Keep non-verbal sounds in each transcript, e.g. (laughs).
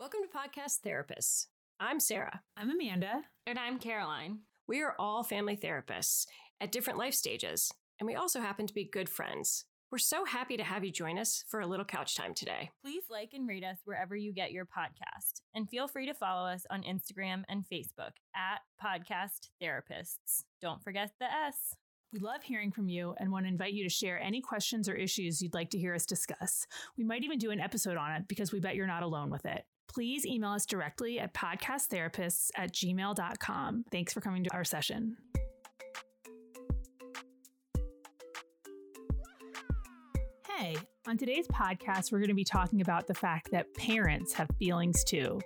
Welcome to Podcast Therapists. I'm Sarah. I'm Amanda. And I'm Caroline. We are all family therapists at different life stages, and we also happen to be good friends. We're so happy to have you join us for a little couch time today. Please like and rate us wherever you get your podcast. And feel free to follow us on Instagram and Facebook at Podcast Therapists. Don't forget the S. We love hearing from you and want to invite you to share any questions or issues you'd like to hear us discuss. We might even do an episode on it because we bet you're not alone with it. Please email us directly at podcasttherapists at gmail.com. Thanks for coming to our session. Hey, on today's podcast, we're going to be talking about the fact that parents have feelings too.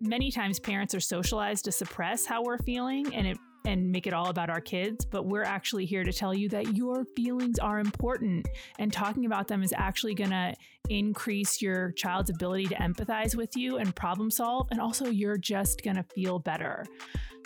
Many times, parents are socialized to suppress how we're feeling, and it and make it all about our kids, but we're actually here to tell you that your feelings are important and talking about them is actually going to increase your child's ability to empathize with you and problem solve. And also, you're just going to feel better.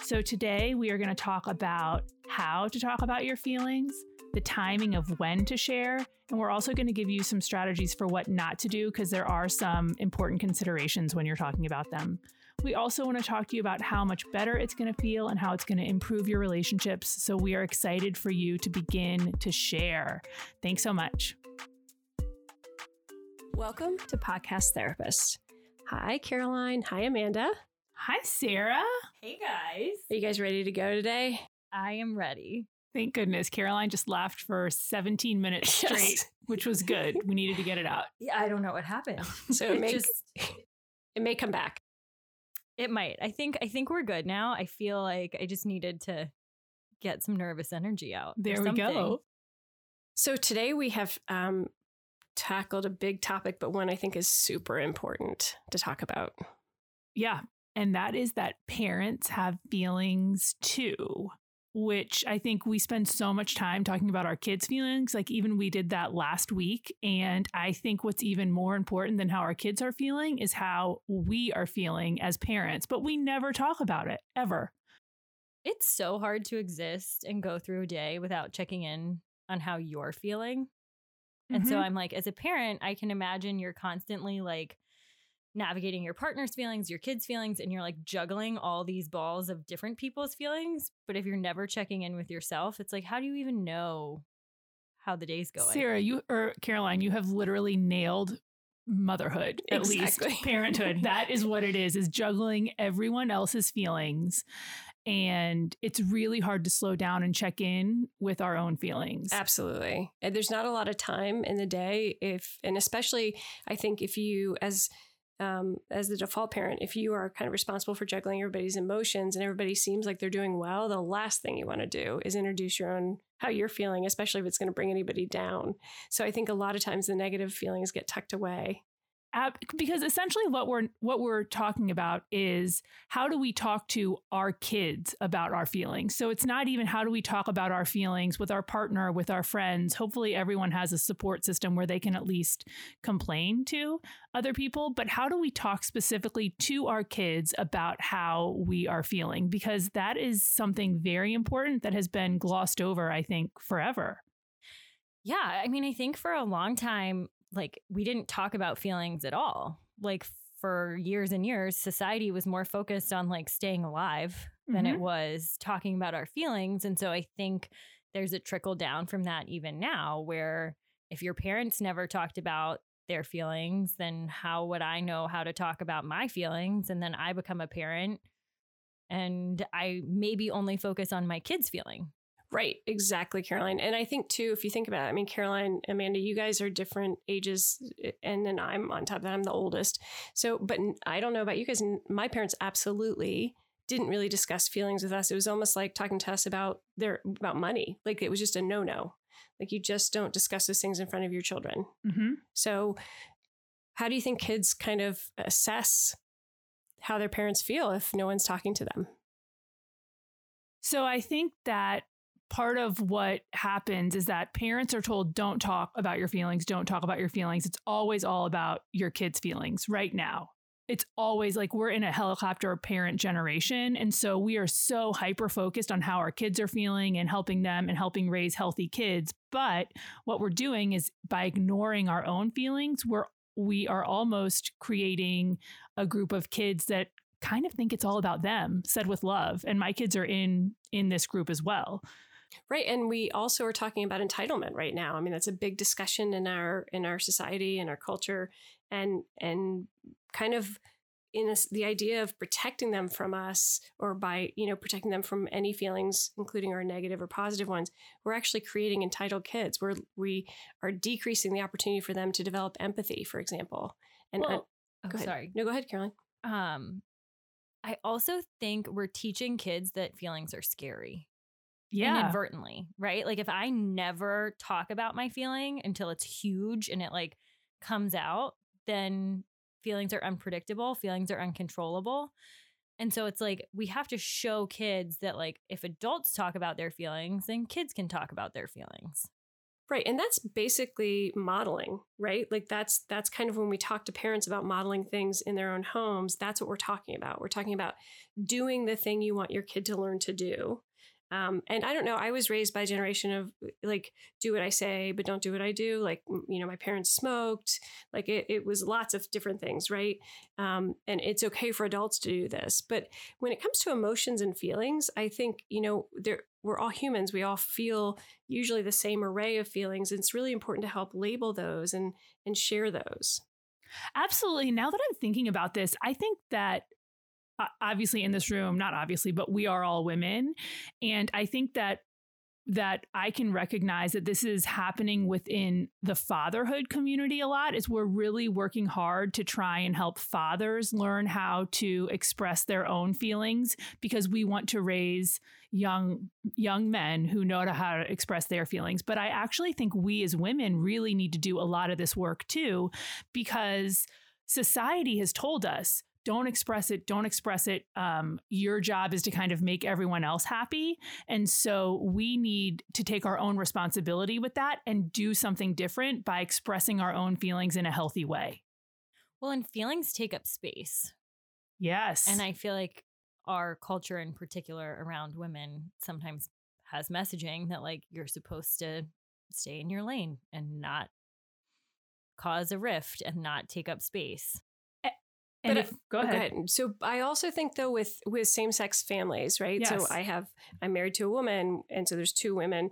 So, today we are going to talk about how to talk about your feelings, the timing of when to share, and we're also going to give you some strategies for what not to do because there are some important considerations when you're talking about them. We also want to talk to you about how much better it's going to feel and how it's going to improve your relationships. So we are excited for you to begin to share. Thanks so much. Welcome to Podcast Therapists. Hi, Caroline. Hi, Amanda. Hi, Sarah. Hey, guys. Are you guys ready to go today? I am ready. Thank goodness. Caroline just laughed for 17 minutes (laughs) straight, yes. which was good. We needed to get it out. (laughs) Yeah, I don't know what happened. So it may, just... it may come back. It might. I think I think we're good now. I feel like I just needed to get some nervous energy out. There we go. So today we have um, tackled a big topic, but one I think is super important to talk about. Yeah. And that is that parents have feelings too which I think we spend so much time talking about our kids' feelings. Like, even we did that last week. And I think what's even more important than how our kids are feeling is how we are feeling as parents, but we never talk about it ever. It's so hard to exist and go through a day without checking in on how you're feeling. And mm-hmm. so I'm like, as a parent, I can imagine you're constantly like, navigating your partner's feelings, your kids' feelings, and you're like juggling all these balls of different people's feelings. But if you're never checking in with yourself, it's like, how do you even know how the day's going? Sarah, you or Caroline, you have literally nailed motherhood, at exactly. least (laughs) parenthood. that is what it is, is juggling everyone else's feelings. And it's really hard to slow down and check in with our own feelings. Absolutely. And there's not a lot of time in the day if, and especially I think if you, as um, as the default parent, if you are kind of responsible for juggling everybody's emotions and everybody seems like they're doing well, the last thing you want to do is introduce your own how you're feeling, especially if it's going to bring anybody down. So I think a lot of times the negative feelings get tucked away because essentially what we're what we're talking about is how do we talk to our kids about our feelings? So it's not even how do we talk about our feelings with our partner with our friends. Hopefully everyone has a support system where they can at least complain to other people but how do we talk specifically to our kids about how we are feeling? Because that is something very important that has been glossed over i think forever. Yeah, I mean, I think for a long time, like we didn't talk about feelings at all. Like for years and years, society was more focused on like staying alive than mm-hmm. it was talking about our feelings. And so I think there's a trickle down from that even now, where if your parents never talked about their feelings, then how would I know how to talk about my feelings? And then I become a parent and I maybe only focus on my kids' feeling Right, exactly, Caroline. And I think too, if you think about it, I mean, Caroline, Amanda, you guys are different ages, eh, and then I'm on top of that, I'm the oldest. So, but I don't know about you guys. My parents absolutely didn't really discuss feelings with us. It was almost like talking to us about their about money. Like it was just a no no. Like you just don't discuss those things in front of your children. Mm-hmm. So, how do you think kids kind of assess how their parents feel if no one's talking to them? So I think that part of what happens is that parents are told don't talk about your feelings, don't talk about your feelings. It's always all about your kids' feelings right now. It's always like we're in a helicopter parent generation. And so we are so hyper focused on how our kids are feeling and helping them and helping raise healthy kids. But what we're doing is by ignoring our own feelings, we're we are almost creating a group of kids that kind of think it's all about them said with love and my kids are in in this group as well Right, and we also are talking about entitlement right now. I mean, that's a big discussion in our in our society and our culture, and and kind of in a, the idea of protecting them from us or by you know protecting them from any feelings including our negative or positive ones we're actually creating entitled kids where we are decreasing the opportunity for them to develop empathy for example and Well, uh, oh, sorry. no go ahead caroline Um, I also think we're teaching kids that feelings are scary. Yeah inadvertently, right? Like if I never talk about my feeling until it's huge and it like comes out, then feelings are unpredictable, feelings are uncontrollable. And so it's like we have to show kids that like if adults talk about their feelings, then kids can talk about their feelings. Right. And that's basically modeling, right? Like that's that's kind of when we talk to parents about modeling things in their own homes, that's what we're talking about. We're talking about doing the thing you want your kid to learn to do. Um, and I don't know, I was raised by a generation of like, do what I say, but don't do what I do. Like, you know, my parents smoked, like it, it was lots of different things, right? Um, and it's okay for adults to do this. But when it comes to emotions and feelings, I think, you know, there, we're all humans. We all feel usually the same array of feelings. And it's really important to help label those and and share those. Absolutely. Now that I'm thinking about this, I think that obviously in this room, not obviously, but we are all women, and I think that that I can recognize that this is happening within the fatherhood community a lot is we're really working hard to try and help fathers learn how to express their own feelings because we want to raise young young men who know how to express their feelings. But I actually think we as women really need to do a lot of this work too because society has told us don't express it don't express it um, your job is to kind of make everyone else happy and so we need to take our own responsibility with that and do something different by expressing our own feelings in a healthy way Well, and feelings take up space. yes And I feel like our culture in particular around women sometimes has messaging that like you're supposed to stay in your lane and not cause a rift and not take up space. And but if, go, Oh, ahead. So I also think though with with same sex families, right? Yes. So I have I'm married to a woman, and so there's two women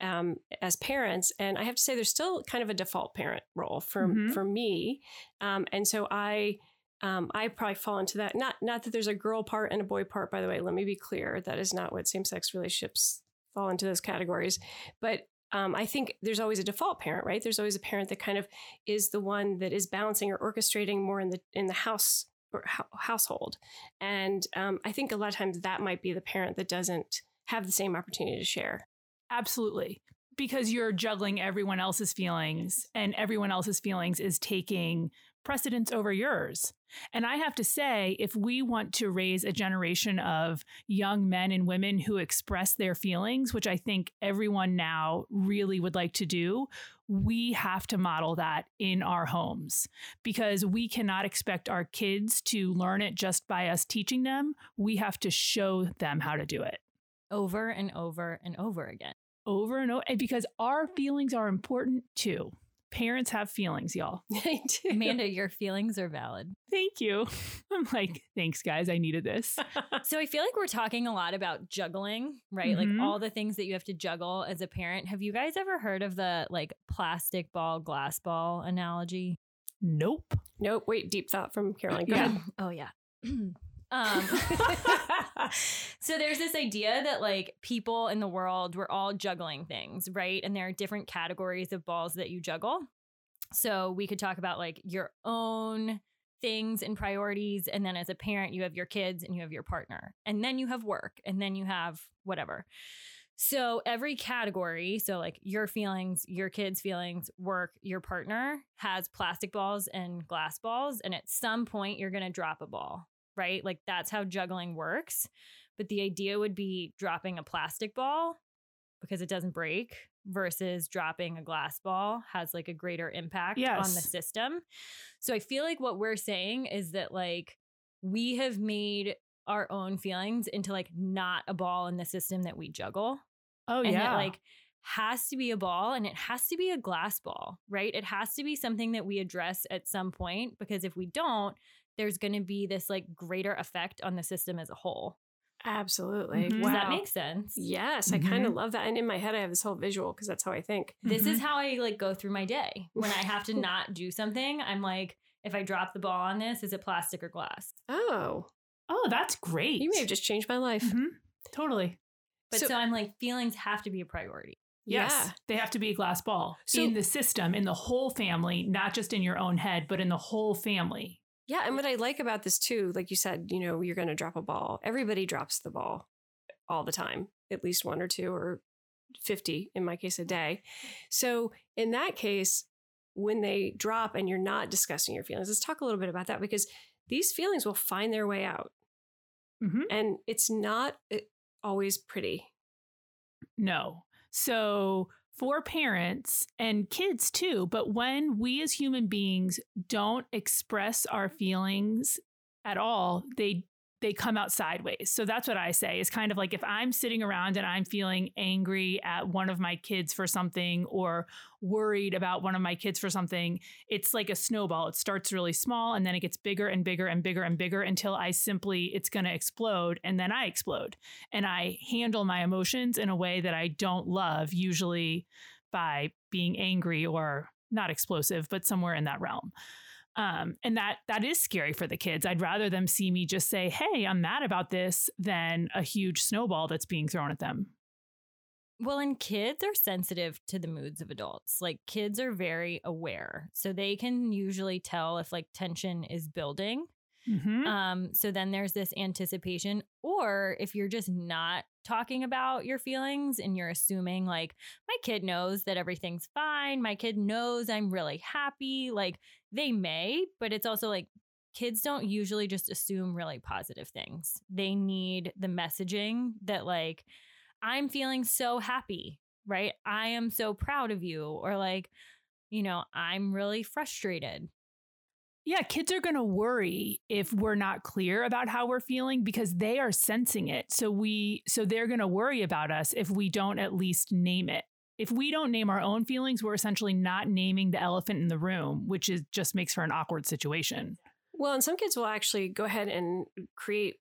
um, as parents, and I have to say there's still kind of a default parent role for Mhm. for me, um, and so I. Um, I probably fall into that. Not not that there's a girl part and a boy part. By the way, let me be clear. That is not what same sex relationships fall into those categories. But um, I think there's always a default parent, right? There's always a parent that kind of is the one that is balancing or orchestrating more in the in the house or hou- household. And um, I think a lot of times that might be the parent that doesn't have the same opportunity to share. Absolutely. Because you're juggling everyone else's feelings, and everyone else's feelings is taking precedence over yours. And I have to say, if we want to raise a generation of young men and women who express their feelings, which I think everyone now really would like to do, we have to model that in our homes because we cannot expect our kids to learn it just by us teaching them. We have to show them how to do it Over and over and over again. over and over because our feelings are important too. Parents have feelings, y'all. (laughs) I do. Amanda, your feelings are valid. Thank you. (laughs) I'm like, thanks, guys. I needed this. (laughs) So I feel like we're talking a lot about juggling, right? Mhm. Like all the things that you have to juggle as a parent. Have you guys ever heard of the like plastic ball, glass ball analogy? Nope. nope. Wait, deep thought from Caroline. Go Yeah. ahead. Oh yeah. (clears throat) um (laughs) (laughs) so there's this idea that like people in the world we're all juggling things, right? And there are different categories of balls that you juggle. So we could talk about like your own things and priorities and then as a parent you have your kids and you have your partner. And then you have work and then you have whatever. So every category, so like your feelings, your kids' feelings, work, your partner has plastic balls and glass balls. And at some point, you're going to drop a ball, right? Like that's how juggling works. But the idea would be dropping a plastic ball because it doesn't break versus dropping a glass ball has like a greater impact on the system. So I feel like what we're saying is that like we have made our own feelings into like not a ball in the system that we juggle Oh, and yeah. that like has to be a ball and it has to be a glass ball, right? It has to be something that we address at some point because if we don't, there's going to be this like greater effect on the system as a whole. Absolutely. Mm-hmm. Wow. Does that make sense? Yes, I kind of love that. And in my head, I have this whole visual because that's how I think. This is how I like go through my day. When I have to (laughs) not do something, I'm like, if I drop the ball on this, is it plastic or glass? Oh, Oh, that's great. you may have just changed my life. Mhm. Totally. But So- so, I'm like, feelings have to be a priority. Yes, Yeah. they have to be a glass ball So- in the system, in the whole family, not just in your own head, but in the whole family. Yeah. And what I like about this too, like you said, you know, you're going to drop a ball. Everybody drops the ball all the time, at least one or two or 50, in my case, a day. So in that case, when they drop and you're not discussing your feelings, let's talk a little bit about that because these feelings will find their way out. Mhm. And it's not uh, always pretty. No. So for parents and kids too, but when we as human beings don't express our feelings at all, they they come out sideways. So that's what I say is kind of like if I'm sitting around and I'm feeling angry at one of my kids for something or worried about one of my kids for something, it's like a snowball. It starts really small and then it gets bigger and bigger and bigger and bigger until I simply it's going to explode and then I explode and I handle my emotions in a way that I don't love, usually by being angry or not explosive, but somewhere in that realm. Um, and that that is scary for the kids. I'd rather them see me just say, "Hey, I'm mad about this," than a huge snowball that's being thrown at them. Well, and kids are sensitive to the moods of adults. Like kids are very aware. So they can usually tell if like tension is building. Mhm. Um, so then there's this anticipation, or if you're just not talking about your feelings and you're assuming like my kid knows that everything's fine, my kid knows I'm really happy, like they may, but it's also like kids don't usually just assume really positive things. They need the messaging that like I'm feeling so happy, right? I am so proud of you or like you know, I'm really frustrated. Yeah, kids are going to worry if we're not clear about how we're feeling because they are sensing it. So we so they're going to worry about us if we don't at least name it. If we don't name our own feelings, we're essentially not naming the elephant in the room, which is just makes for an awkward situation. Well, and some kids will actually go ahead and create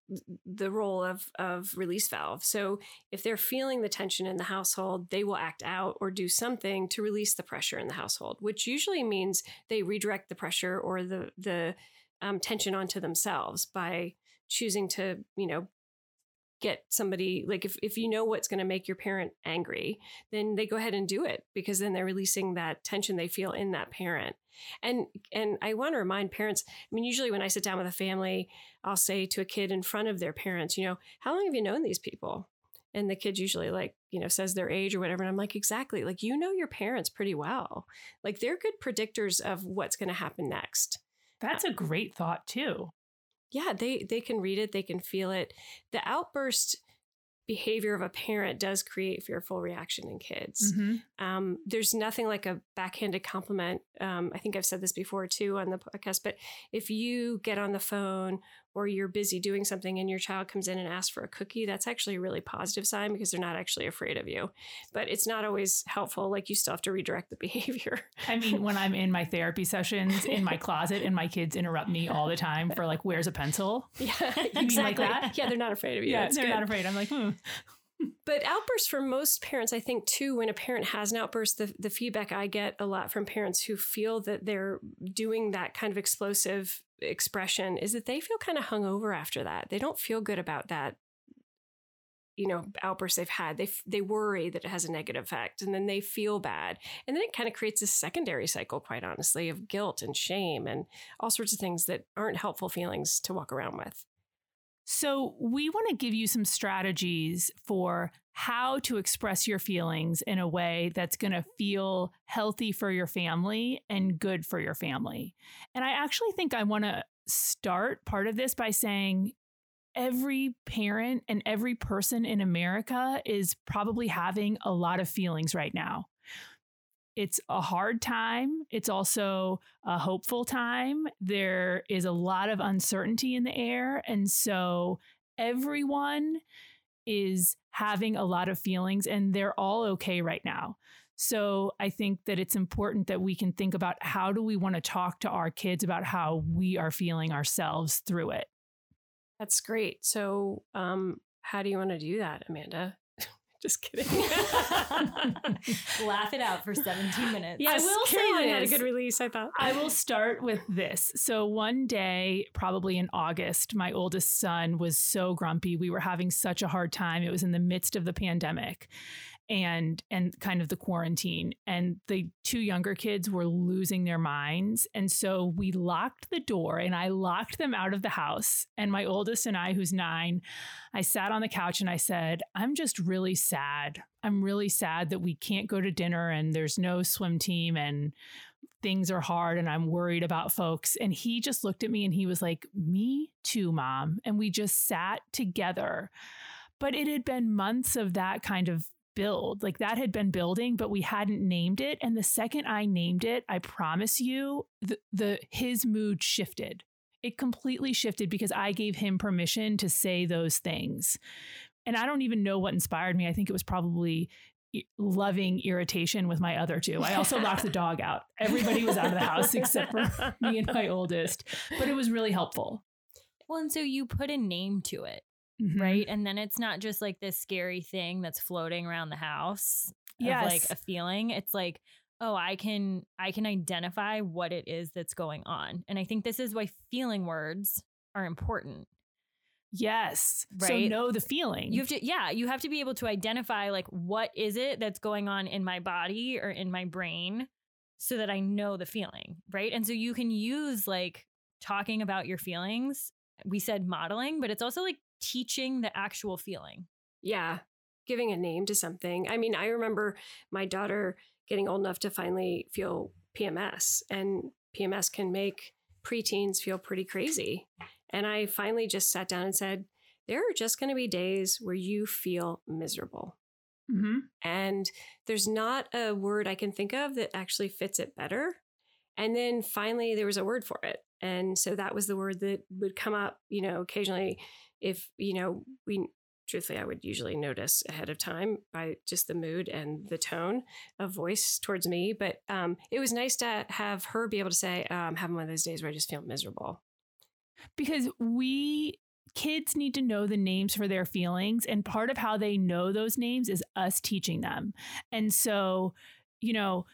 the role of of release valve. So if they're feeling the tension in the household, they will act out or do something to release the pressure in the household, which usually means they redirect the pressure or the the um, tension onto themselves by choosing to, you know, get somebody like if, if you know what's going to make your parent angry then they go ahead and do it because then they're releasing that tension they feel in that parent. And and i want to remind parents i mean usually when i sit down with a family i'll say to a kid in front of their parents you know how long have you known these people? And the kid usually like you know says their age or whatever and i'm like exactly like you know your parents pretty well. Like they're good predictors of what's going to happen next. That's uh a great thought too. Yeah they they can read it they can feel it. The outburst behavior of a parent does create fearful reaction in kids. Mhm. um, there's nothing like a backhanded compliment. Um, i think i've said this before too on the podcast but if you get on the phone or you're busy doing something and your child comes in and asks for a cookie that's actually a really positive sign because they're not actually afraid of you but it's not always helpful like you still have to redirect the (laughs) behavior I mean, when I'm in my therapy sessions in my closet and my kids interrupt me all the time for like, "Where's a pencil?" (laughs) yeah (laughs) mean like exactly that? yeah they're not afraid of you Yeah, That's they're good. not afraid. I'm like, hmm. But outbursts for most parents, I think too, when a parent has an outburst, the, the feedback I get a lot from parents who feel that they're doing that kind of explosive expression is that they feel kind of hungover after that. They don't feel good about that, you know, outburst they've had. They they worry that it has a negative effect, and then they feel bad, and then it kind of creates a secondary cycle, quite honestly, of guilt and shame and all sorts of things that aren't helpful feelings to walk around with. So, we want to give you some strategies for how to express your feelings in a way that's going to feel healthy for your family and good for your family. And I actually think I want to start part of this by saying every parent and every person in America is probably having a lot of feelings right now. It's a hard time. It's also a hopeful time. There is a lot of uncertainty in the air. And so everyone is having a lot of feelings and they're all okay right now. So I think that it's important that we can think about how do we want to talk to our kids about how we are feeling ourselves through it. That's great. So, um, how do you want to do that, Amanda? Just kidding. (laughs) (laughs) Laugh it out for 17 minutes. Yes, I will Caroline say had a good release. I thought. I will start with this. So one day, probably in August, my oldest son was so grumpy. We were having such a hard time. It was in the midst of the pandemic and and kind of the quarantine and the two younger kids were losing their minds and so we locked the door and I locked them out of the house and my oldest and I who's 9 I sat on the couch and I said I'm just really sad I'm really sad that we can't go to dinner and there's no swim team and things are hard and I'm worried about folks. And he just looked at me and he was like, Me too, mom. And we just sat together. But it had been months of that kind of build. Like that had been building, but we hadn't named it. And the second I named it, I promise you, the, the his mood shifted. It completely shifted because I gave him permission to say those things. And I don't even know what inspired me. I think it was probably loving irritation with my other two. I also locked the (laughs) dog out. Everybody was out of the house except for me and my (laughs) oldest. But it was really helpful. Well, and so you put a name to it, Mhm. right? And then it's not just like this scary thing that's floating around the house. of, Yes. like a feeling. It's like, oh, I can I can identify what it is that's going on. And I think this is why feeling words are important. Yes. Right? So know the feeling. You have to yeah, you have to be able to identify like what is it that's going on in my body or in my brain so that I know the feeling, right? And so you can use like talking about your feelings. We said modeling, but it's also like teaching the actual feeling. Yeah, giving a name to something. I mean, I remember my daughter getting old enough to finally feel PMS, and PMS can make preteens feel pretty crazy. And I finally just sat down and said, There are just going to be days where you feel miserable. hmm And there's not a word I can think of that actually fits it better. And then finally, there was a word for it. And so that was the word that would come up, you know, occasionally if, you know, we, truthfully, I would usually notice ahead of time by just the mood and the tone of voice towards me. But um, it was nice to have her be able to say, oh, I'm having one of those days where I just feel miserable. because we kids need to know the names for their feelings and part of how they know those names is us teaching them and so you know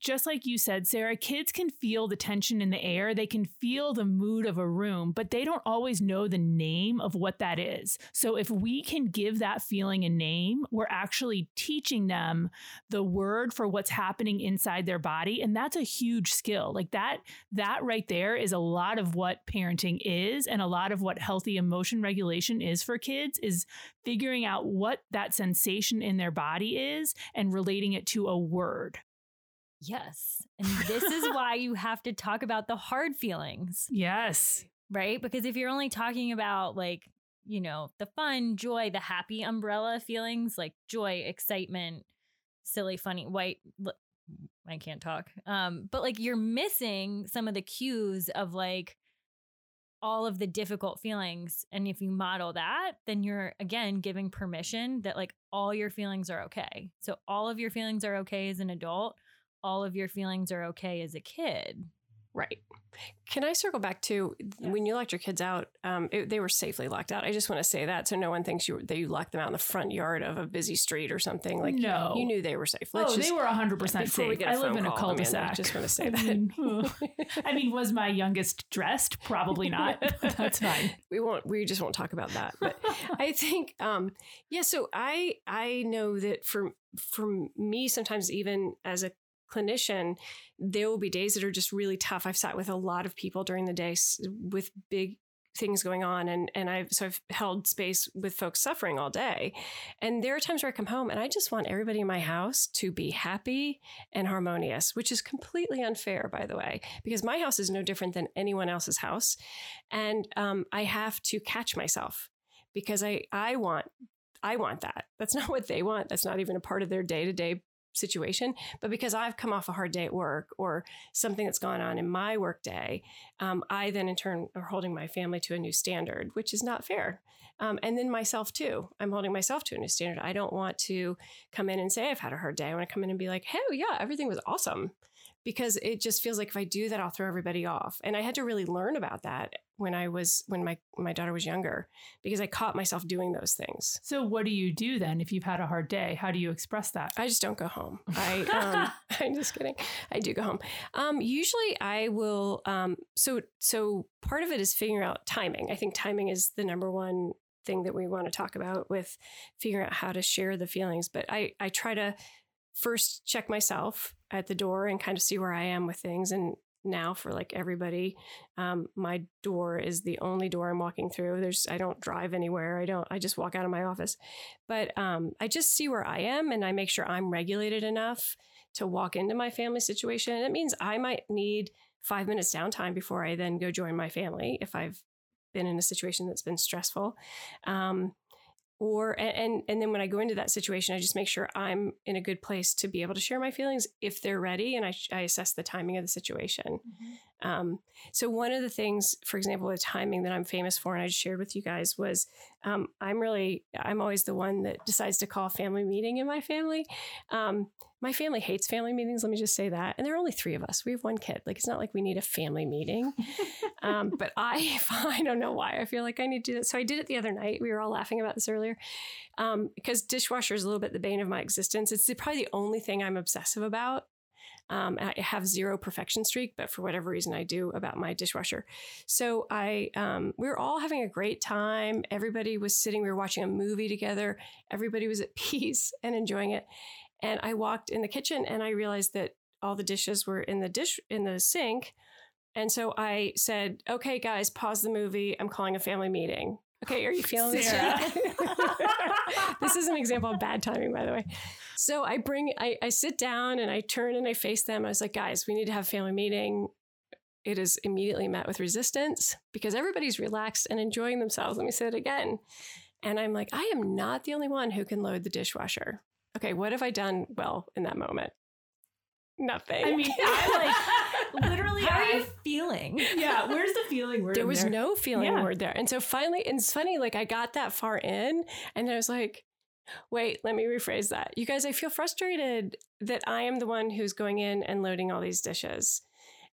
just like you said, Sarah, kids can feel the tension in the air. They can feel the mood of a room, but they don't always know the name of what that is. So if we can give that feeling a name, we're actually teaching them the word for what's happening inside their body. And that's a huge skill. Like that, that right there is a lot of what parenting is and a lot of what healthy emotion regulation is for kids is figuring out what that sensation in their body is and relating it to a word. Yes. And this is (laughs) why you have to talk about the hard feelings, Yes. right? Because if you're only talking about like, you know, the fun, joy, the happy umbrella feelings like joy, excitement, silly, funny, white, I can't talk. Um, but like you're missing some of the cues of like all of the difficult feelings. And if you model that, then you're again giving permission that like all your feelings are okay. So all of your feelings are okay as an adult all of your feelings are okay as a kid. Right. Can I circle back to when you locked your kids out? Um, it, they were safely locked out. I just want to say that so no one thinks you that you locked them out in the front yard of a busy street or something. Like No. you knew they were safe. oh, just, they were 100% safe. I live in a cul-de-sac. just want to say I that. mean, (laughs) I mean, was my youngest dressed? Probably not. (laughs) That's fine. (laughs) we won't. We just won't talk about that. But I think, um, yeah. So I I know that for for me, sometimes even as a clinician, there will be days that are just really tough. I've sat with a lot of people during the day with big things going on and and I've so I've held space with folks suffering all day. And there are times where I come home and I just want everybody in my house to be happy and harmonious, which is completely unfair by the way, because my house is no different than anyone else's house. And um, I have to catch myself because I I want I want that. That's (laughs) not what they want. That's not even a part of their day-to-day situation, but because I've come off a hard day at work or something that's gone on in my work day, um, I then in turn are holding my family to a new standard, which is not fair. Um, and then myself too. I'm holding myself to a new standard. I don't want to come in and say I've had a hard day. I want to come in and be like, hey, yeah, everything was awesome because it just feels like if I do that, I'll throw everybody off. And I had to really learn about that when I was when my my daughter was younger because I caught myself doing those things. So what do you do then if you've had a hard day? How do you express that? I just don't go home. (laughs) I um, (laughs) I'm just kidding. I do go home. Um, usually I will. Um, so so part of it is figuring out timing. I think timing is the number one thing that we want to talk about with figuring out how to share the feelings. But I I try to first check myself at the door and kind of see where I am with things. And now for like everybody, um, my door is the only door I'm walking through. There's I don't drive anywhere. I don't. I just walk out of my office, but um, I just see where I am and I make sure I'm regulated enough to walk into my family situation. And it means I might need five minutes downtime before I then go join my family if I've been in a situation that's been stressful. Um, or and and then when I go into that situation, I just make sure I'm in a good place to be able to share my feelings if they're ready, and I, I assess the timing of the situation. Mm-hmm. Um, so one of the things, for example, the timing that I'm famous for, and I just shared with you guys was um, I'm really I'm always the one that decides to call a family meeting in my family. Um, my family hates family meetings. Let me just say that. And there are only three of us. We have one kid. Like it's not like we need a family meeting. (laughs) um, but I, (laughs) I don't know why I feel like I need to do that. So I did it the other night. We were all laughing about this earlier um, because dishwasher is a little bit the bane of my existence. It's probably the only thing I'm obsessive about. Um, I have zero perfection streak, but for whatever reason, I do about my dishwasher. So I, um, we were all having a great time. Everybody was sitting. We were watching a movie together. Everybody was at (laughs) peace and enjoying it. And I walked in the kitchen and I realized that all the dishes were in the dish in the sink. And so I said, "Okay, guys, pause the movie. I'm calling a family meeting." Okay, are you (laughs) feeling this? (laughs) this is an example of bad timing, by the way. So I bring, I, I sit down and I turn and I face them. I was like, guys, we need to have a family meeting. It is immediately met with resistance because everybody's relaxed and enjoying themselves. Let me say it again. And I'm like, I am not the only one who can load the dishwasher okay, what have I done well in that moment? Nothing. I mean, I like (laughs) literally. How are you feeling? Yeah, where's the feeling word? There was there? no feeling yeah. word there, and so finally, and it's funny. Like I got that far in, and I was like, "Wait, let me rephrase that." You guys, I feel frustrated that I am the one who's going in and loading all these dishes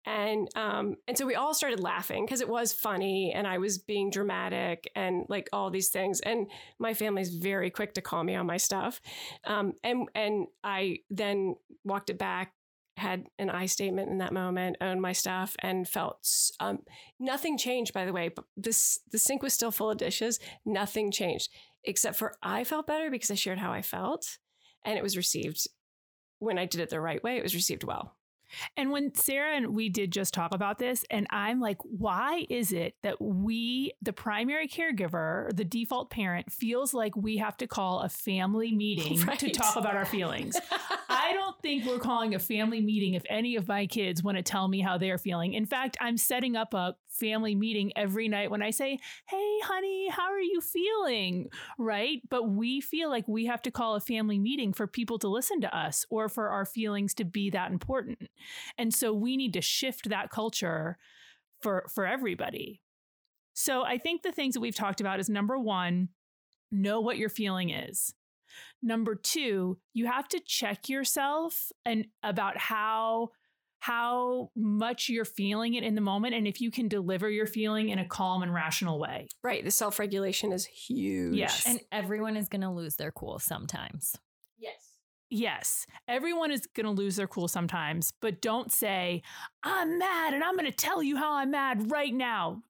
and um and so we all started laughing because it was funny and i was being dramatic and like all these things and my family's very quick to call me on my stuff um and and i then walked it back had an I statement in that moment, owned my stuff, and felt um, nothing changed. By the way, but this the sink was still full of dishes. Nothing changed except for I felt better because I shared how I felt, and it was received when I did it the right way. It was received well. And when Sarah and we did just talk about this, and I'm like, why is it that we, the primary caregiver, the default parent, feels like we have to call a family meeting (laughs) right. to talk about our feelings? (laughs) I don't think we're calling a family meeting if any of my kids want to tell me how they're feeling. In fact, I'm setting up a family meeting every night when I say, Hey, honey, how are you feeling? Right. But we feel like we have to call a family meeting for people to listen to us or for our feelings to be that important. And so we need to shift that culture for, for everybody. So I think the things that we've talked about is number one, know what your feeling is. Number two, you have to check yourself and about how how much you're feeling it in the moment and if you can deliver your feeling in a calm and rational way. Right. The self regulation is huge. Yes. And everyone is going to lose their cool sometimes. Yes. Yes. Everyone is going to lose their cool sometimes, but don't say, I'm mad and I'm going to tell you how I'm mad right now.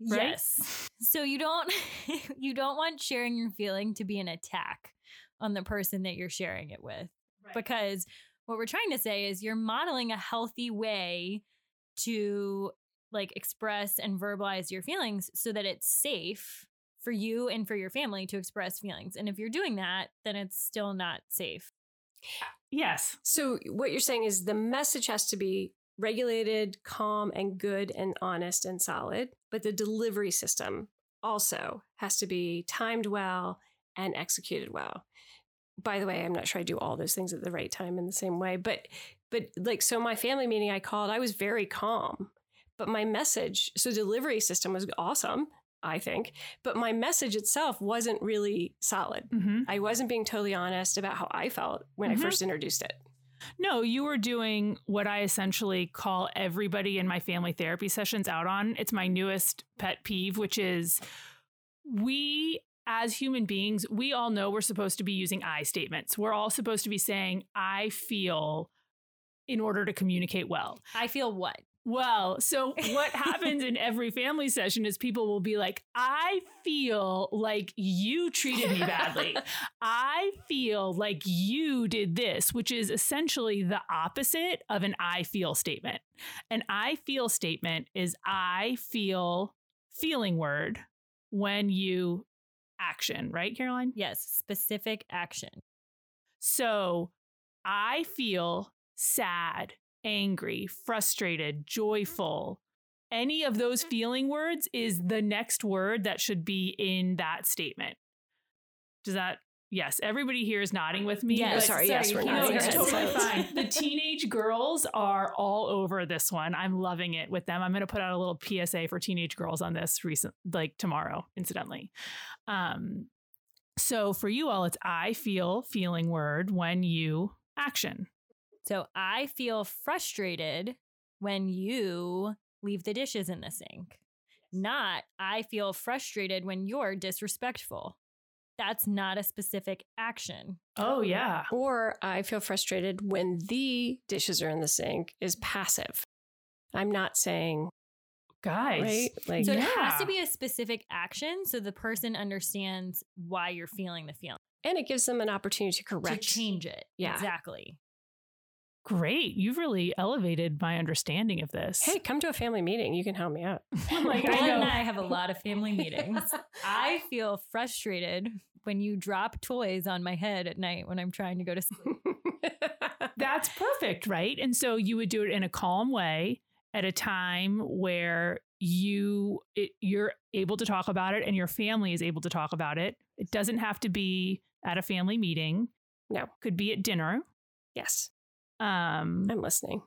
Right? Yes. (laughs) So you don't (laughs) you don't want sharing your feeling to be an attack on the person that you're sharing it with. Right. Because what we're trying to say is you're modeling a healthy way to like express and verbalize your feelings so that it's safe for you and for your family to express feelings. And if you're doing that, then it's still not safe. Yes. So what you're saying is the message has to be regulated, calm, and good and honest and solid, but the delivery system also has to be timed well and executed well by the way, I'm not sure I do all those things at the right time in the same way, but but like so my family meeting I called, I was very calm. But my message, so delivery system was awesome, I think, but my message itself wasn't really solid. Mm-hmm. I wasn't being totally honest about how I felt when Mhm. I first introduced it. No, you were doing what I essentially call everybody in my family therapy sessions out on. It's my newest pet peeve, which is we as human beings, we all know we're supposed to be using I statements. We're all supposed to be saying, I feel in order to communicate well. I feel what? Well, so what (laughs) happens in every family session is people will be like, I feel like you treated me badly. I feel like you did this, which is essentially the opposite of an I feel statement. An I feel statement is I feel feeling word when you action, right, Caroline? Yes, specific action. So I feel sad, angry, frustrated, joyful. Any of those feeling words is the next word that should be in that statement. Does that? Yes, everybody here is nodding with me. Yes, but- sorry, yes, we're no, nodding. it's totally fine. The (laughs) teenage girls are all over this one. I'm loving it with them. I'm going to put out a little PSA for teenage girls on this recent, like tomorrow, incidentally. Um, so for you all, it's I feel feeling word when you action. So I feel frustrated when you leave the dishes in the sink. Not I feel frustrated when you're disrespectful. That's not a specific action. Oh yeah. Or I feel frustrated when the dishes are in the sink is passive. I'm not saying, Guys. right? Like, So it has to be a specific action so the person understands why you're feeling the feeling. and it gives them an opportunity to correct. To change it. Yeah. Exactly. Great. You've really elevated my understanding of this. Hey, come to a family meeting. You can help me out. (laughs) Oh I'm like, (laughs) I know. and I have a lot of family meetings. (laughs) I feel frustrated when you drop toys on my head at night when I'm trying to go to sleep. That's perfect, right? And so you would do it in a calm way at a time where you it, you're able to talk about it and your family is able to talk about it. It doesn't have to be at a family meeting. No. Could be at dinner. yes, Um I'm listening.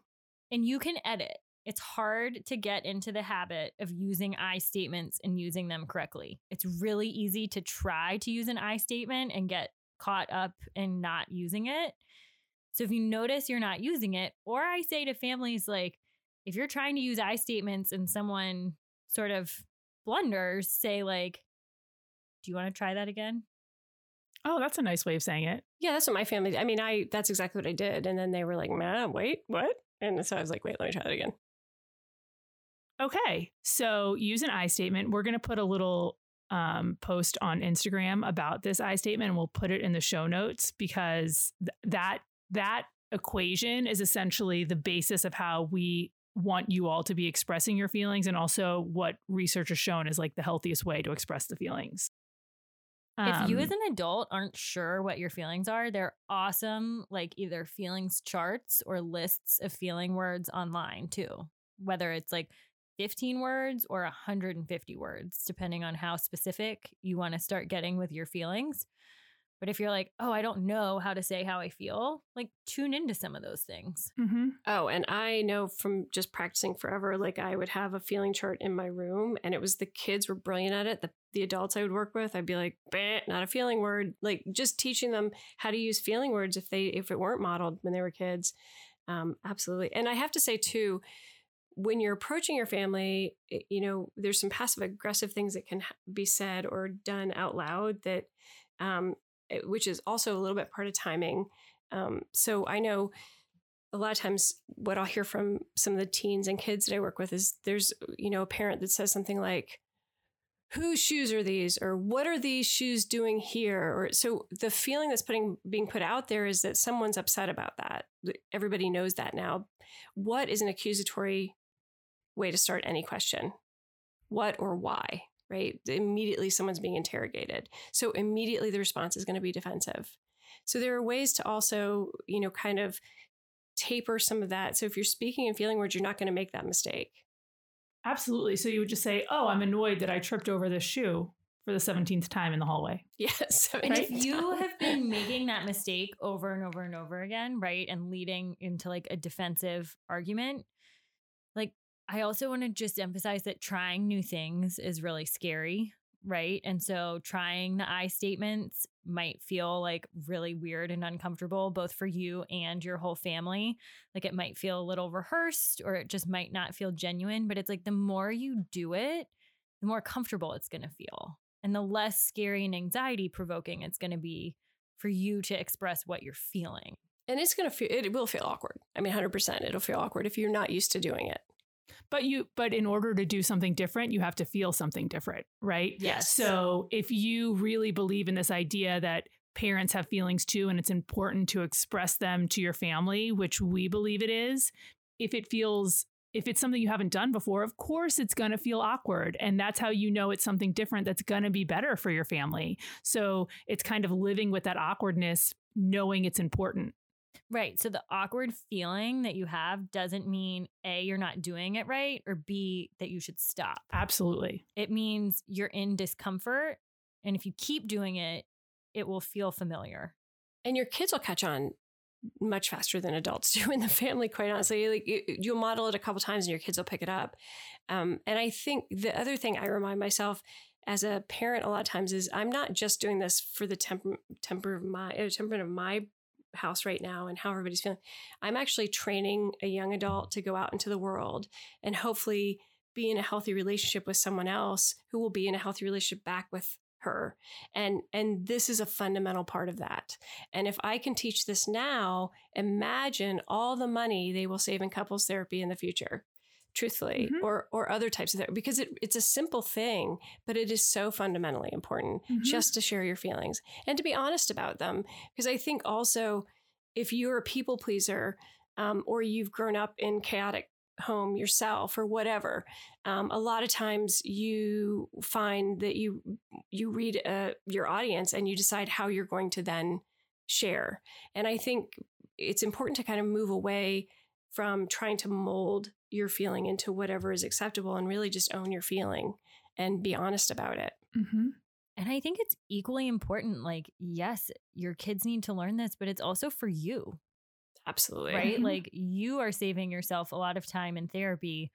and you can edit. It's hard to get into the habit of using I statements and using them correctly. It's really easy to try to use an I statement and get caught up in not using it. So if you notice you're not using it, or I say to families like if you're trying to use I statements and someone sort of blunders, say like do you want to try that again? Oh, that's a nice way of saying it. Yeah, that's what my family. I mean, I that's exactly what I did, and then they were like, "Man, wait, what?" And so I was like, "Wait, let me try that again." Okay. So use an I statement. We're going to put a little um, post on Instagram about this I statement and we'll put it in the show notes because th- that that equation is essentially the basis of how we want you all to be expressing your feelings and also what research has shown is like the healthiest way to express the feelings. If you Um, as an adult aren't sure what your feelings are, they're awesome, like either feelings charts or lists of feeling words online too. Whether it's like 15 words or 150 words, depending on how specific you want to start getting with your feelings. But if you're like, oh, I don't know how to say how I feel, like tune into some of those things. mhm. Oh, and I know from just practicing forever, like I would have a feeling chart in my room, and it was the kids were brilliant at it. The, the adults I would work with, I'd be like, not a feeling word. Like just teaching them how to use feeling words if they if it weren't modeled when they were kids. Um, absolutely. And I have to say too, when you're approaching your family, you know, there's some passive aggressive things that can be said or done out loud that, um, it- which is also a little bit part of timing. Um, so I know a lot of times what I'll hear from some of the teens and kids that I work with is there's, you know, a parent that says something like, whose shoes are these? Or what are these shoes doing here? Or so the feeling that's putting being put out there is that someone's upset about that. Everybody knows that now. What is an accusatory way to start any question? What or why right immediately someone's being interrogated so immediately the response is going to be defensive so there are ways to also you know kind of taper some of that so if you're speaking and feeling words you're not going to make that mistake Absolutely. So you would just say, "Oh, I'm annoyed that I tripped over this shoe." for the 17th time in the hallway. (laughs) Yes. And if you (laughs) have been making that mistake over and over and over again, right, and leading into like a defensive argument, like I also want to just emphasize that trying new things is really scary, right? And so trying the I statements might feel like really weird and uncomfortable, both for you and your whole family. Like it might feel a little rehearsed or it just might not feel genuine, but it's like the more you do it, the more comfortable it's going to feel and the less scary and anxiety provoking it's going to be for you to express what you're feeling. And it's going to feel, it will feel awkward. I mean, 100%. It'll feel awkward if you're not used to doing it. But you, but in order to do something different, you have to feel something different, right? Yes. So if you really believe in this idea that parents have feelings too, and it's important to express them to your family, which we believe it is, if it feels if it's something you haven't done before, of course it's going to feel awkward. And that's how you know it's something different that's going to be better for your family. So it's kind of living with that awkwardness, knowing it's important. Right. So the awkward feeling that you have doesn't mean A, you're not doing it right, or B, that you should stop. Absolutely. It means you're in discomfort. And if you keep doing it, it will feel familiar. And your kids will catch on much faster than adults (laughs) do in the family quite honestly like you'll model it a couple times and your kids will pick it up um, and i think the other thing i remind myself as a parent a lot of times is i'm not just doing this for the temper, temper of my uh, temperament of my house right now and how everybody's feeling. I'm actually training a young adult to go out into the world and hopefully be in a healthy relationship with someone else who will be in a healthy relationship back with her. And and this is a fundamental part of that. And if i can teach this now imagine all the money they will save in couples therapy in the future truthfully mm-hmm. or or other types of therapy because it, it's a simple thing but it is so fundamentally important mm-hmm. just to share your feelings and to be honest about them because i think also if you're a people pleaser um, or you've grown up in chaotic home yourself or whatever um, a lot of times you find that you you read uh, your audience and you decide how you're going to then share and i think it's important to kind of move away from trying to mold your feeling into whatever is acceptable and really just own your feeling and be honest about it mm-hmm. and i think it's equally important like yes your kids need to learn this but it's also for you Absolutely. Right? Mm-hmm. Like you are saving yourself a lot of time in therapy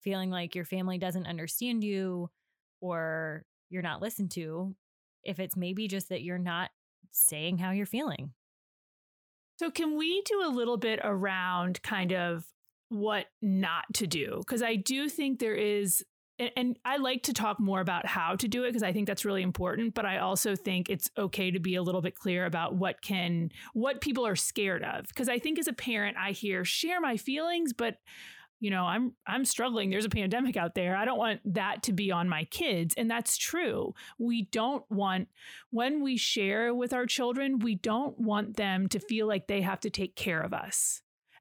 feeling like your family doesn't understand you or you're not listened to if it's maybe just that you're not saying how you're feeling. So, can we do a little bit around kind of what not to do? Because I do think there is and, and I like to talk more about how to do it because I think that's really important. But I also think it's okay to be a little bit clear about what can, what people are scared of. Because I think as a parent, I hear share my feelings, but you know i'm i'm struggling there's a pandemic out there i don't want that to be on my kids and that's true we don't want when we share with our children we don't want them to feel like they have to take care of us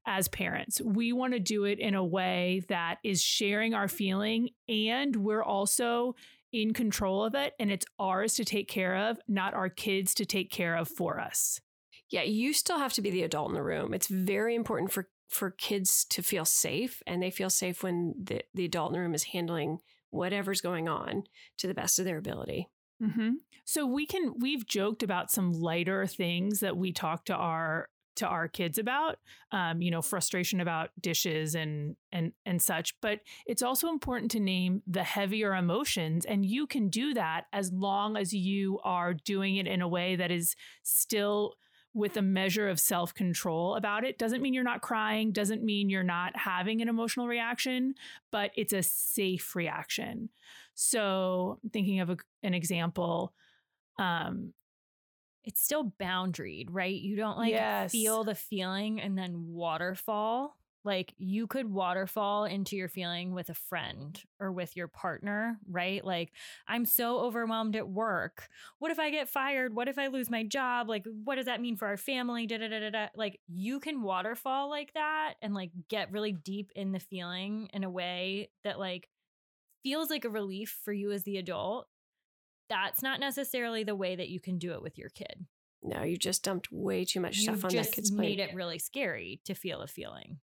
as parents. We want to do it in a way that is sharing our feeling and we're also in control of it and it's ours to take care of, not our kids to take care of for us. Yeah, you still have to be the adult in the room. It's very important for for kids to feel safe and they feel safe when the, the adult in the room is handling whatever's going on to the best of their ability. Mm-hmm. So we can we've joked about some lighter things that we talk to our to our kids about um, you know frustration about dishes and and and such but it's also important to name the heavier emotions and you can do that as long as you are doing it in a way that is still with a measure of self control about it. Doesn't mean you're not crying, doesn't mean you're not having an emotional reaction, but it's a safe reaction. So, thinking of a, an example, um, it's still boundaried, right? You don't like yes. feel the feeling and then waterfall. Like you could waterfall into your feeling with a friend or with your partner, right? Like, I'm so overwhelmed at work. What if I get fired? What if I lose my job? Like, what does that mean for our family? Da, da, da, da, da. Like, you can waterfall like that and like get really deep in the feeling in a way that like feels like a relief for you as the adult that's not necessarily the way that you can do it with your kid. No, you just dumped way too much You've stuff on just that kid's plate. Made it really scary to feel a feeling.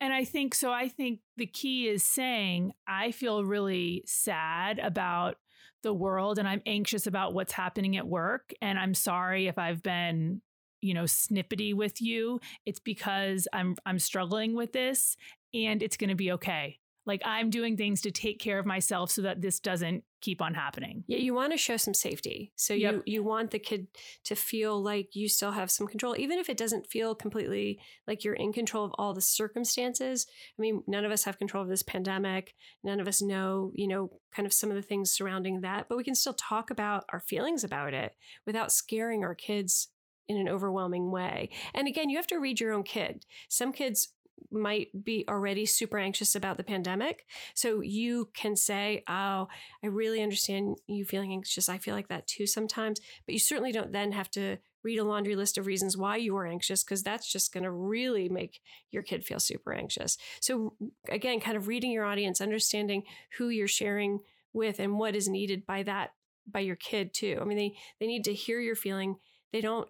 And I think so. I think the key is saying, I feel really sad about the world and I'm anxious about what's happening at work. And I'm sorry if I've been you know snippety with you it's because i'm i'm struggling with this and it's going to be okay like I'm doing things to take care of myself so that this doesn't keep on happening. Yeah, you want to show some safety. So yep. you you want the kid to feel like you still have some control even if it doesn't feel completely like you're in control of all the circumstances. I mean, none of us have control of this pandemic. None of us know, you know, kind of some of the things surrounding that, but we can still talk about our feelings about it without scaring our kids in an overwhelming way. And again, you have to read your own kid. Some kids might be already super anxious about the pandemic. So you can say, Oh, I really understand you feeling anxious. I feel like that too sometimes. But you certainly don't then have to read a laundry list of reasons why you are anxious, because that's just going to really make your kid feel super anxious. So, again, kind of reading your audience, understanding who you're sharing with and what is needed by that by your kid too. I mean, they they need to hear your feeling. They don't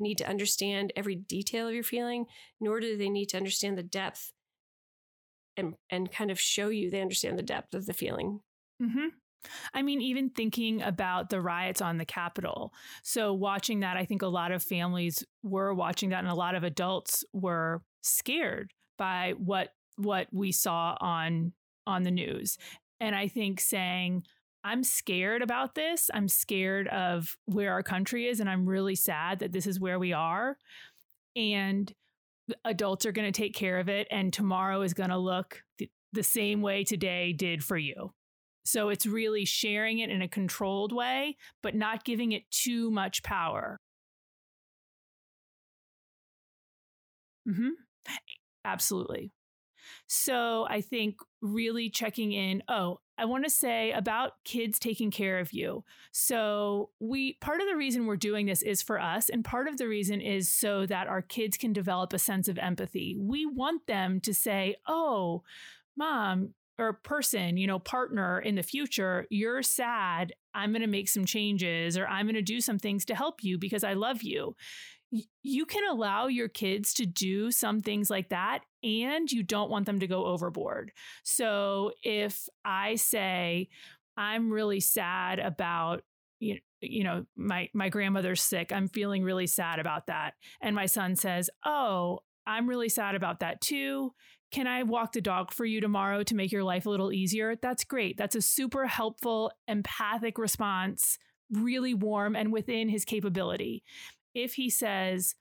need to understand every detail of your feeling, nor do they need to understand the depth and and kind of show you they understand the depth of the feeling. Mm-hmm. I mean, even thinking about the riots on the Capitol. So, watching that, I think a lot of families were watching that, and a lot of adults were scared by what what we saw on on the news. And I think saying, I'm scared about this. I'm scared of where our country is, and I'm really sad that this is where we are. And adults are going to take care of it, and tomorrow is going to look th- the same way today did for you. So it's really sharing it in a controlled way, but not giving it too much power. Mm-hmm. Absolutely. So I think really checking in. Oh, I want to say about kids taking care of you. So, we part of the reason we're doing this is for us, and part of the reason is so that our kids can develop a sense of empathy. We want them to say, Oh, mom, or person, you know, partner in the future, you're sad. I'm going to make some changes or I'm going to do some things to help you because I love you you can allow your kids to do some things like that and you don't want them to go overboard. So if I say I'm really sad about you you know my my grandmother's sick, I'm feeling really sad about that and my son says, "Oh, I'm really sad about that too. Can I walk the dog for you tomorrow to make your life a little easier?" That's great. That's a super helpful empathic response really warm and within his capability if he says,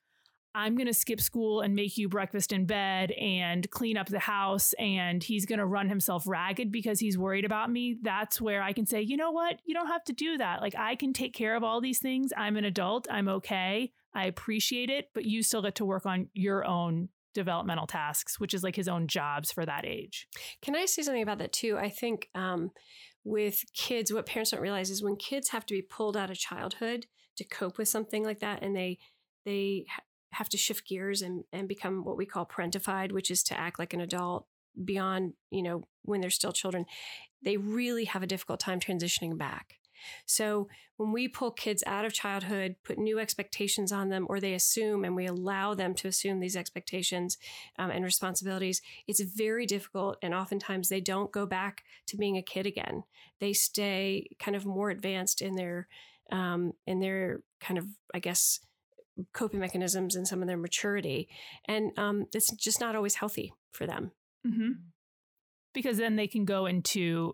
I'm going to skip school and make you breakfast in bed and clean up the house, and he's going to run himself ragged because he's worried about me, that's where I can say, you know what? You don't have to do that. Like, I can take care of all these things. I'm an adult. I'm okay. I appreciate it, but you still get to work on your own developmental tasks, which is like his own jobs for that age. Can I say something about that too? I think um, with kids, what parents don't realize is when kids have to be pulled out of childhood, to cope with something like that and they they have to shift gears and, and become what we call parentified which is to act like an adult beyond you know when they're still children they really have a difficult time transitioning back. So when we pull kids out of childhood put new expectations on them or they assume and we allow them to assume these expectations um, and responsibilities it's very difficult and oftentimes they don't go back to being a kid again. They stay kind of more advanced in their um, in their kind of, I guess, coping mechanisms and some of their maturity. And um, it's just not always healthy for them. Mm-hmm. Because then they can go into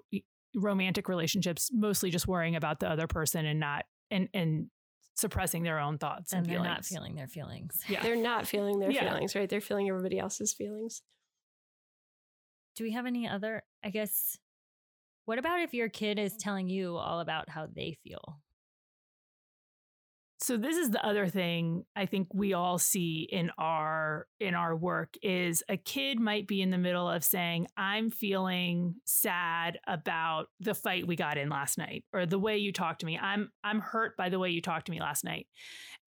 romantic relationships, mostly just worrying about the other person and not, and, and, suppressing their own thoughts and, and they're not feeling their feelings. Yeah. They're not feeling their yeah. feelings, right? They're feeling everybody else's feelings. Do we have any other, I guess, what about if your kid is telling you all about how they feel? So this is the other thing I think we all see in our in our work is a kid might be in the middle of saying I'm feeling sad about the fight we got in last night or the way you talked to me. I'm I'm hurt by the way you talked to me last night.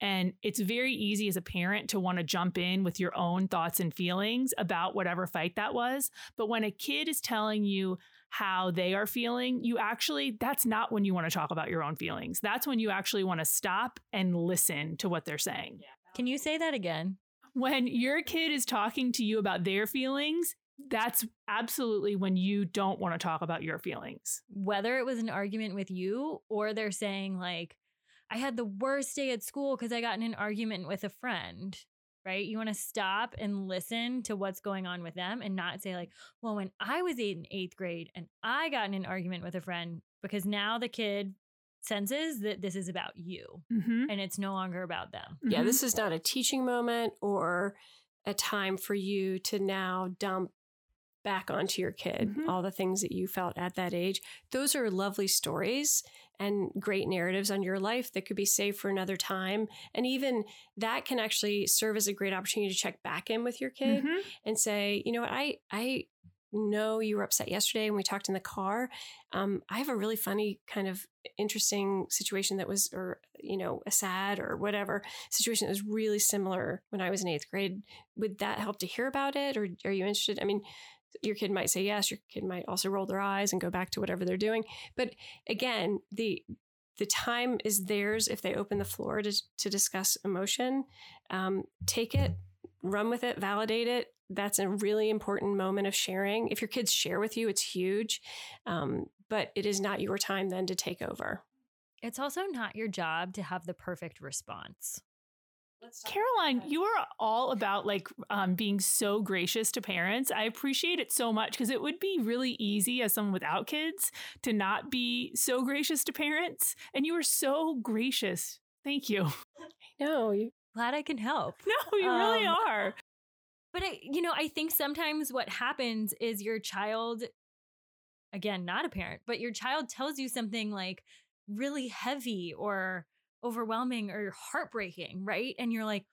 And it's very easy as a parent to want to jump in with your own thoughts and feelings about whatever fight that was, but when a kid is telling you how they are feeling, you actually, that's not when you want to talk about your own feelings. That's when you actually want to stop and listen to what they're saying. Can you say that again? When your kid is talking to you about their feelings, that's absolutely when you don't want to talk about your feelings. Whether it was an argument with you or they're saying, like, I had the worst day at school because I got in an argument with a friend, right? You want to stop and listen to what's going on with them and not say, like, well, when I was in eighth grade and I got in an argument with a friend, because now the kid senses that this is about you Mm-hmm. and it's no longer about them. Yeah, this is not a teaching moment or a time for you to now dump back onto your kid Mhm. all the things that you felt at that age. Those are lovely stories and great narratives on your life that could be saved for another time. And even that can actually serve as a great opportunity to check back in with your kid Mhm. and say, you know what, I I know you were upset yesterday when we talked in the car. Um, I have a really funny kind of interesting situation that was, or you know, a sad or whatever situation that was really similar when I was in eighth grade. Would that help to hear about it, or are you interested? I mean. Your kid might say yes. Your kid might also roll their eyes and go back to whatever they're doing. But again, the the time is theirs if they open the floor to, to discuss emotion. Um, take it, run with it, validate it. That's a really important moment of sharing. If your kids share with you, it's huge. Um, but it is not your time then to take over. It's also not your job to have the perfect response. Caroline, you are all about like um, being so gracious to parents. I appreciate it so much because it would be really easy as someone without kids to not be so gracious to parents. And you are so gracious. Thank you. (laughs) No, you, Glad I can help. No, you really Um, are. But I, you know, I think sometimes what happens is your child, again, not a parent, but your child tells you something like really heavy or overwhelming or heartbreaking, right? And you're like,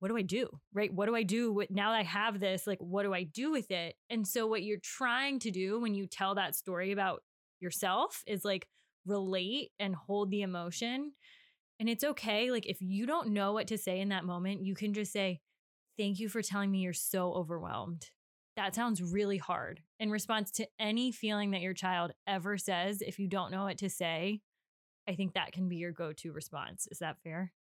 what do I do? Right? What do I do with now that I have this? Like, what do I do with it? And so, what you're trying to do when you tell that story about yourself is like relate and hold the emotion. And it's okay. Like, if you don't know what to say in that moment, you can just say, Thank you for telling me you're so overwhelmed. That sounds really hard. In response to any feeling that your child ever says, if you don't know what to say, I think that can be your go to response. Is that fair?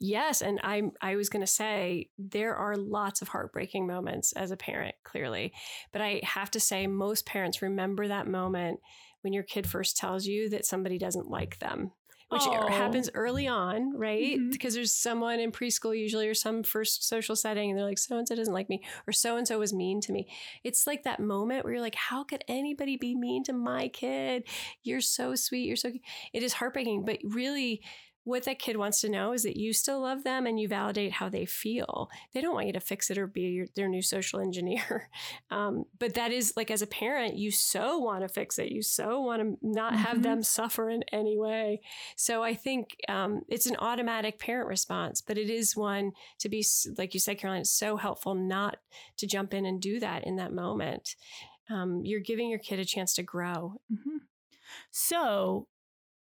Yes, and I I was going to say there are lots of heartbreaking moments as a parent, clearly, but I have to say most parents remember that moment when your kid first tells you that somebody doesn't like them. Which Oh. happens early on, right? Mhm. Because there's someone in preschool usually or some first social setting, and they're like, so and so doesn't like me, or so and so was mean to me. It's like that moment where you're like, how could anybody be mean to my kid? You're so sweet. You're so. It is heartbreaking, but really, what that kid wants to know is that you still love them and you validate how they feel. They don't want you to fix it or be your, their new social (laughs) engineer. Um, but that is like, as a parent, you so want to fix it. You so want to not have Mhm. them suffer in any way. So I think um, it's an automatic parent response, but it is one to be, like you said, Caroline, it's so helpful not to jump in and do that in that moment. Um, you're giving your kid a chance to grow. Mhm. So,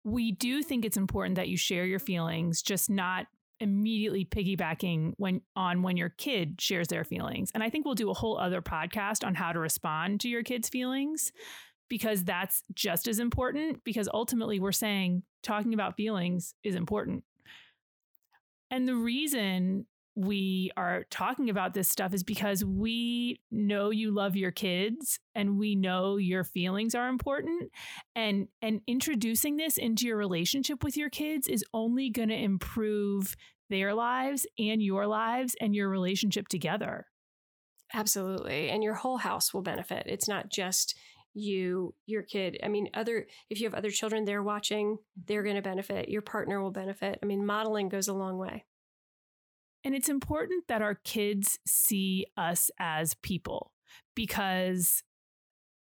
we do think it's important that you share your feelings, just not immediately piggybacking when on when your kid shares their feelings. And I think we'll do a whole other podcast on how to respond to your kids' feelings because that's just as important because ultimately we're saying talking about feelings is important. And the reason we are talking about this stuff is because we know you love your kids and we know your feelings are important and and introducing this into your relationship with your kids is only going to improve their lives and your lives and your relationship together. Absolutely. And your whole house will benefit. It's not just you, your kid. I mean, other if you have other children they're watching, they're going to benefit. Your partner will benefit. I mean, modeling goes a long way. And it's important that our kids see us as people because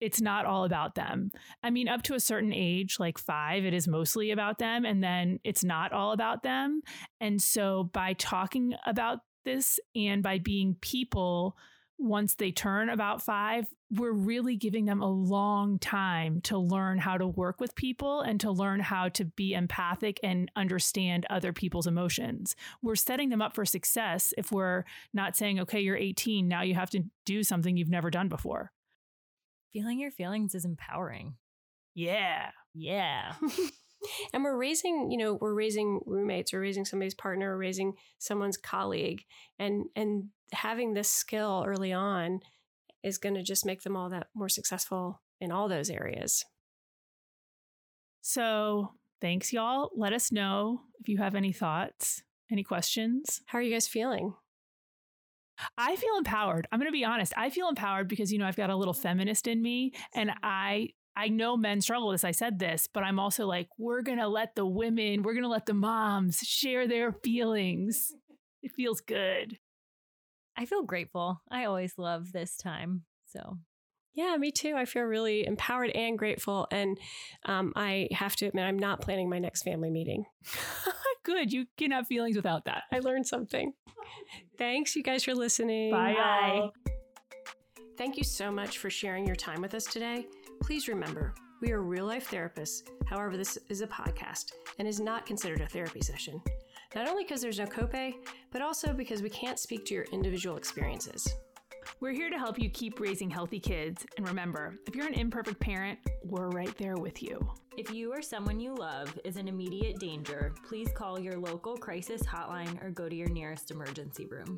it's not all about them. I mean, up to a certain age, like five, it is mostly about them. And then it's not all about them. And so by talking about this and by being people, once they turn about five, we're really giving them a long time to learn how to work with people and to learn how to be empathic and understand other people's emotions. We're setting them up for success if we're not saying, okay, you're 18, now you have to do something you've never done before. Feeling your feelings is empowering. Yeah. Yeah. (laughs) and we're raising, you know, we're raising roommates, we're raising somebody's partner, we're raising someone's colleague, and and having this skill early on is going to just make them all that more successful in all those areas. So, thanks, y'all. Let us know if you have any thoughts, any questions. How are you guys feeling? I feel empowered. I'm going to be honest. I feel empowered because you know I've got a little feminist in me and I I know men struggle with this. I said this, but I'm also like we're going to let the women, we're going to let the moms share their feelings. It feels good. I feel grateful. I always love this time. So yeah, me too. I feel really empowered and grateful. And um, I have to admit, I'm not planning my next family meeting. (laughs) Good. You can have feelings without that. I learned something. Thanks, you guys, for listening. Bye. Bye. Thank you so much for sharing your time with us today. Please remember, we are real life therapists. However, this is a podcast and is not considered a therapy session. Not only because there's no copay, but also because we can't speak to your individual experiences. We're here to help you keep raising healthy kids. And remember, if you're an imperfect parent, we're right there with you. If you or someone you love is in immediate danger, please call your local crisis hotline or go to your nearest emergency room.